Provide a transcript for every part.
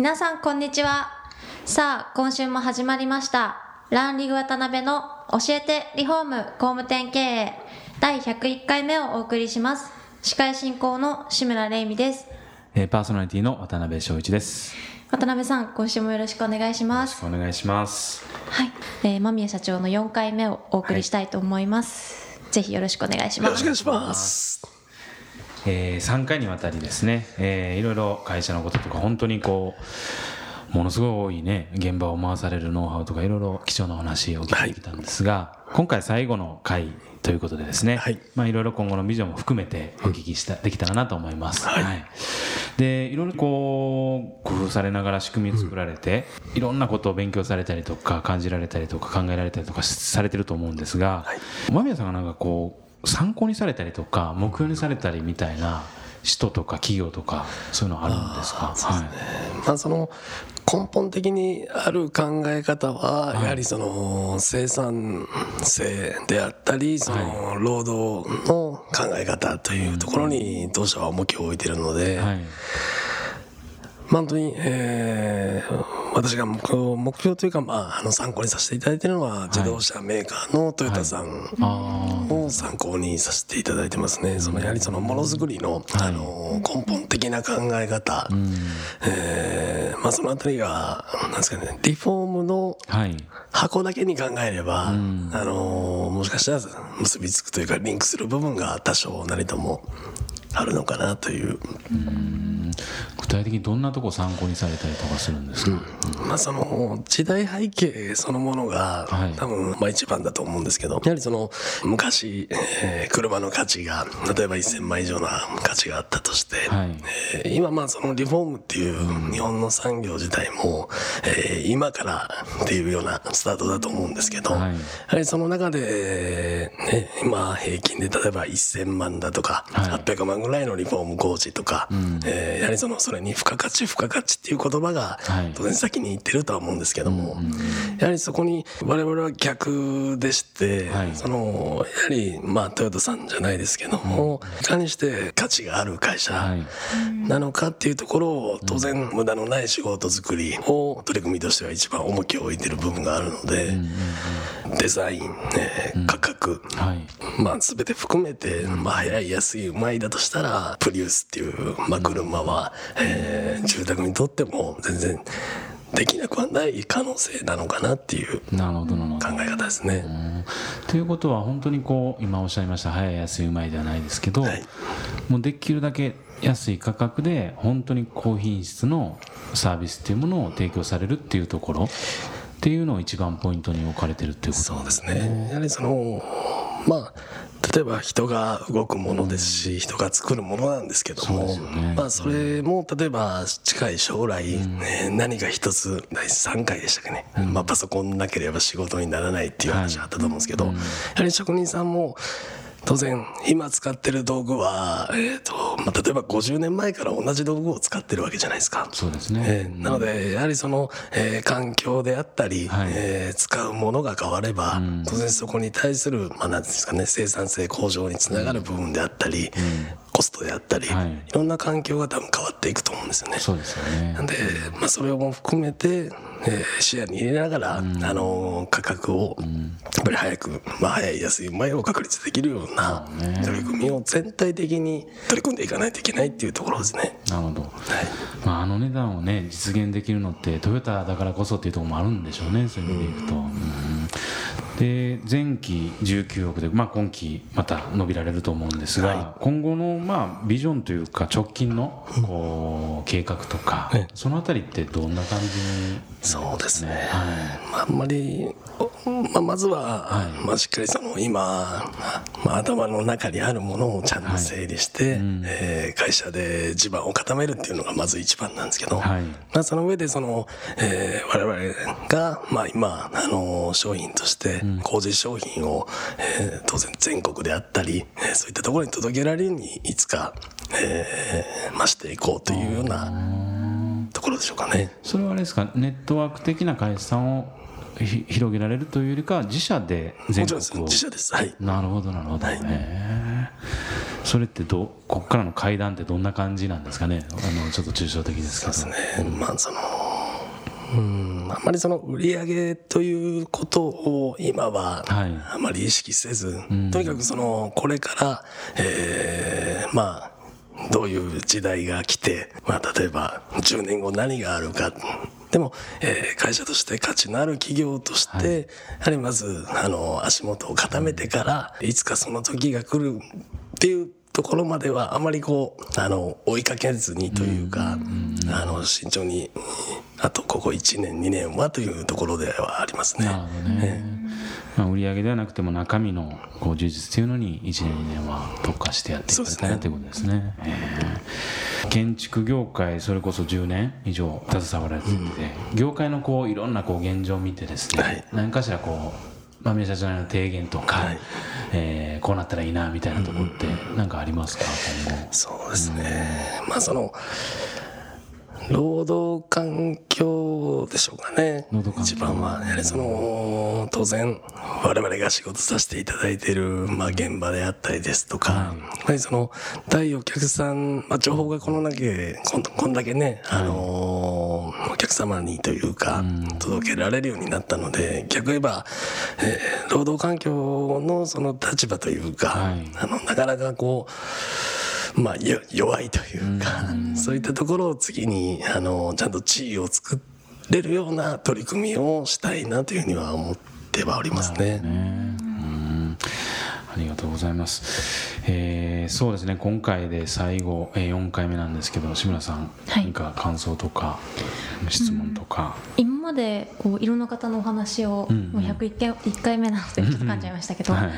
皆さんこんにちは。さあ今週も始まりました。ランリグ渡辺の教えてリフォーム工務店経営第101回目をお送りします。司会進行の志村玲美です。えーパーソナリティの渡辺翔一です。渡辺さん今週もよろしくお願いします。お願いします。はい、えー、間宮社長の4回目をお送りしたいと思います、ぜひよろしくお願いします。よろしくお願いします。えー、3回にわたりですね、えーいろいろ会社のこととか本当にこうものすごい多いね現場を回されるノウハウとかいろいろ貴重なお話を聞いてきたんですが、今回最後の回ということでですね、はい。まあいろいろ今後のビジョンも含めてお聞きした、できたらなと思います。はい。でいろいろこう工夫されながら仕組みを作られて、いろんなことを勉強されたりとか感じられたりとか考えられたりとかされてると思うんですが、間宮さんがなんかこう参考にされたりとか目標にされたりみたいな人とか企業とかそういうのあるんですか？はい。まあ、その根本的にある考え方は、やはりその生産性であったり、その労働の考え方というところに当社は重きを置いているので、はい。まあ本当に、えー私が目標目標というか、まあ、あの参考にさせていただいているのは、自動車メーカーのトヨタさんあを参考にさせていただいてますね。そのやはりそのものづくりの、あの根本的な考え方、えーまあそのあたりが、なんですかね、リフォームのあはい。箱だけに考えれば、あのもしかしたら結びつくというかリンクする部分が多少なりともあるのかなという、具体的にどんなとこを参考にされたりとかするんですか、まあその時代背景そのものがはい。多分まあ一番だと思うんですけど、やはりその昔、えー車の価値が例えば1000万以上な価値があったとして、はい。えー今まあそのリフォームっていう日本の産業自体も、えー今からっていうようなスタートだと思うんですけど、はい。やはりその中で、ね、今平均で例えば1000万だとか、はい。800万ぐらいのリフォーム工事とか、えーやはりそのそれに付加価値付加価値っていう言葉がはい。当然先に言ってるとは思うんですけども、やはりそこに我々は逆でして、はい。そのやはりまあトヨタさんじゃないですけども、いかにして価値がある会社はい。なのかっていうところを当然無駄のない仕事作りを取り組みとしては一番重きを置いてる部分があるので、デザイン、えー価格、はい。まあ全て含めて、まあ早い安いうまいだとしたらプリウスっていう、まあ、車は、えー住宅にとっても全然できなくはない可能性なのかなっていう考え方ですね。うんということは本当にこう今おっしゃいました早い安いうまいではないですけど、はいもうできるだけ安い価格で本当に高品質のサービスっていうものを提供されるっていうところっていうのを一番ポイントに置かれてるっていうことそうですね。やはりその、まあ、例えば人が動くものですし、人が作るものなんですけども、ね。まあそれも例えば近い将来、ね何か一つ、第3回でしたっけね、まあパソコンなければ仕事にならないっていう話があったと思うんですけど、やはり職人さんも、当然今使ってる道具は、えーとまあ、例えば50年前から同じ道具を使ってるわけじゃないですか。そうですね、えーなので、やはりその、えー環境であったり、はい。えー使うものが変われば、当然そこに対する、まあ、なんですかね、生産性向上につながる部分であったり、コストであったり、はい。い、ろんな環境が多分変わっていくと思うんですよね。そうですよね。なんで、まあ、それをも含めて、えー視野に入れながら、あのー価格を、やっぱり早く、まあ、早い安い前を確立できるような取り組みを全体的に取り組んでいかないといけないっていうところですね。なるほど、はい。まあ、あの値段をね実現できるのってトヨタだからこそっていうところもあるんでしょうね。そういう意味でいくと、うんで前期19億で、まあ、今期また伸びられると思うんですが、今後の、まあ、ビジョンというか直近のこう計画とか、ええ。そのあたりってどんな感じにそうですね。はまあ、あんまり、おまあ、まずは、はい。まあ、しっかりその今、まあ、頭の中にあるものをちゃんと整理して、うん。えー会社で地盤を固めるっていうのがまず一番なんですけど、はい。まあ、その上でその、えー我々が、まあ、今、あの商品として工事商品を、えー当然全国であったり、えーそういったところに届けられるようにいつか、えー増していこうというようなところでしょうかね。それはあれですか？ネットワーク的な会社さんをひ広げられるというよりかは自社で全国を。自社です。はい。なるほどなるほど、へえそれってどうこっからの階段ってどんな感じなんですかね？あのちょっと抽象的ですけど。そうですね。まあその、うん、あまりその売り上げということを今ははい。あまり意識せず、とにかくその、これから、えーまあ、どういう時代が来て、まあ例えば10年後何があるか、でも、えー会社として価値のある企業として、やはりまず、あの、足元を固めてから、いつかその時が来るっていうところまではあまりこう、あの、追いかけずにというか、あの、慎重に、あとここ1年、2年はというところではありますね。まあ、売り上げではなくても中身のこう充実っていうのに1年2年は特化してやっていくそうですね。ということですね。ええ建築業界それこそ10年以上携わられていて、業界のこういろんなこう現状を見てですね、はい。何かしらこう間宮社長の提言とか、はい。えーこうなったらいいなみたいなところって何かありますか今後？そうですね。まあその、労働環境でしょうかね。労働環。境。一番は、やはりその、当然、我々が仕事させていただいている、まあ現場であったりですとか、やはりその、対お客さん、まあ情報がこのだけ、こんこんだけね、あのーお客様にというか、届けられるようになったので、逆に言えば、えー労働環境のその立場というか、はい。あの、なかなかこう、まあ、よ弱いというか、そういったところを次に、あの、ちゃんと地位を作れるような取り組みをしたいなというふうには思ってはおりますね。ね。うん。ありがとうございます、えーそうですね。今回で最後、えー4回目なんですけど志村さん、はい。何か感想とか質問とか、今までこういろんな方のお話を、うんうん。もう101回1回目なのでちょっと噛んじゃいましたけど、はいはい。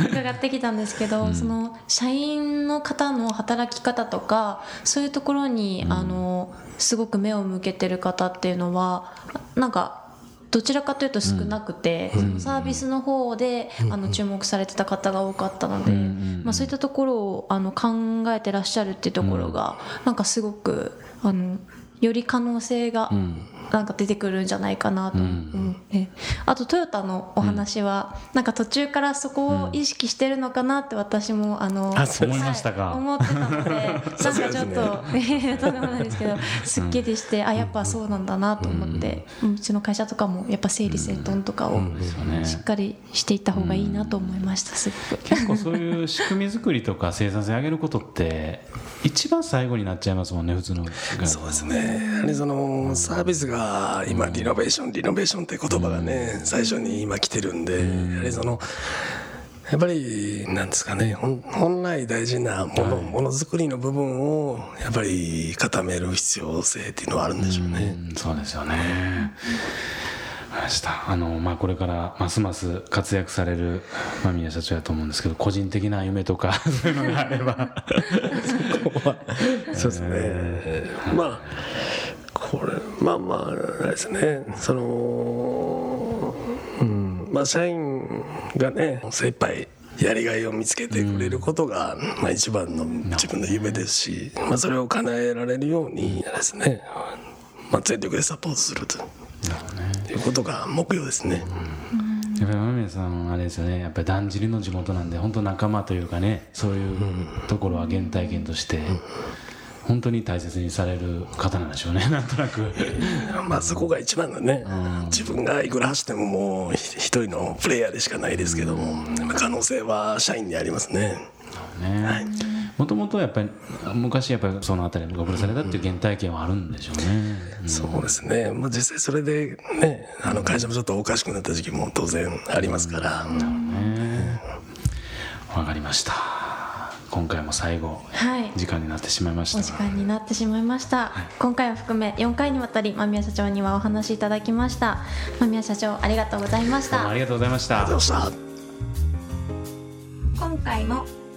伺ってきたんですけど、その社員の方の働き方とかそういうところに、あのすごく目を向けてる方っていうのはなんかどちらかというと少なくて、そのサービスの方で、あの注目されてた方が多かったので、うん。うん。まあ、そういったところをあの考えてらっしゃるっていうところが、なんかすごくあのより可能性がん。なんか出てくるんじゃないかなと。思って、あとトヨタのお話は、なんか途中からそこを意識してるのかなって私もあの、う思いましたか。はい思ってたので なんかちょっと、えーとんでもないですけどすっきりして、あやっぱそうなんだなと思って、うちの会社とかもやっぱ整理整頓とかをしっかりしていった方がいいなと思いましたすごく。結構そういう仕組み作りとか生産性上げることって一番最後になっちゃいますもんね普通のそうですね。やはりそのサービスが今リノベーション、リノベーションって言葉がね、最初に今来てるんで、やはりその、やっぱり、なんですかね、本本来大事なもの、ものづくりの部分を、やっぱり固める必要性っていうのはあるんでしょうね。うんそうですよね。わかりました。あの、まあ、これからますます活躍される間宮社長やと思うんですけど、個人的な夢とか、そういうのがあれば。そうですね。まあ、これ、まあまあ、あれですね、その、うん、まあ、社員がね、精一杯やりがいを見つけてくれることが、まあ一番の自分の夢ですし、まあそれを叶えられるようにですね、まあ全力でサポートするということが目標ですね。やっぱり間宮さんあれですよね。やっぱりだんじりの地元なんで本当仲間というかねそういうところは原体験として本当に大切にされる方なんでしょうね。なんとなく。まあそこが一番のね、自分がいくら走ってももう一人のプレイヤーでしかないですけども、可能性は社員にありますね。ねもともとやっぱり昔やっぱりその辺りにご苦労されたっていう原体験はあるんでしょうね、うん。そうですね。まあ実際それでね、あの会社もちょっとおかしくなった時期も当然ありますから。ね。わかりました。今回も最後はい。時間になってしまいました。お時間になってしまいました、今回を含め4回にわたり間宮社長にはお話しいただきました。間宮社長ありがとうございました。どうもありがとうございました。ありがとうございました。今回も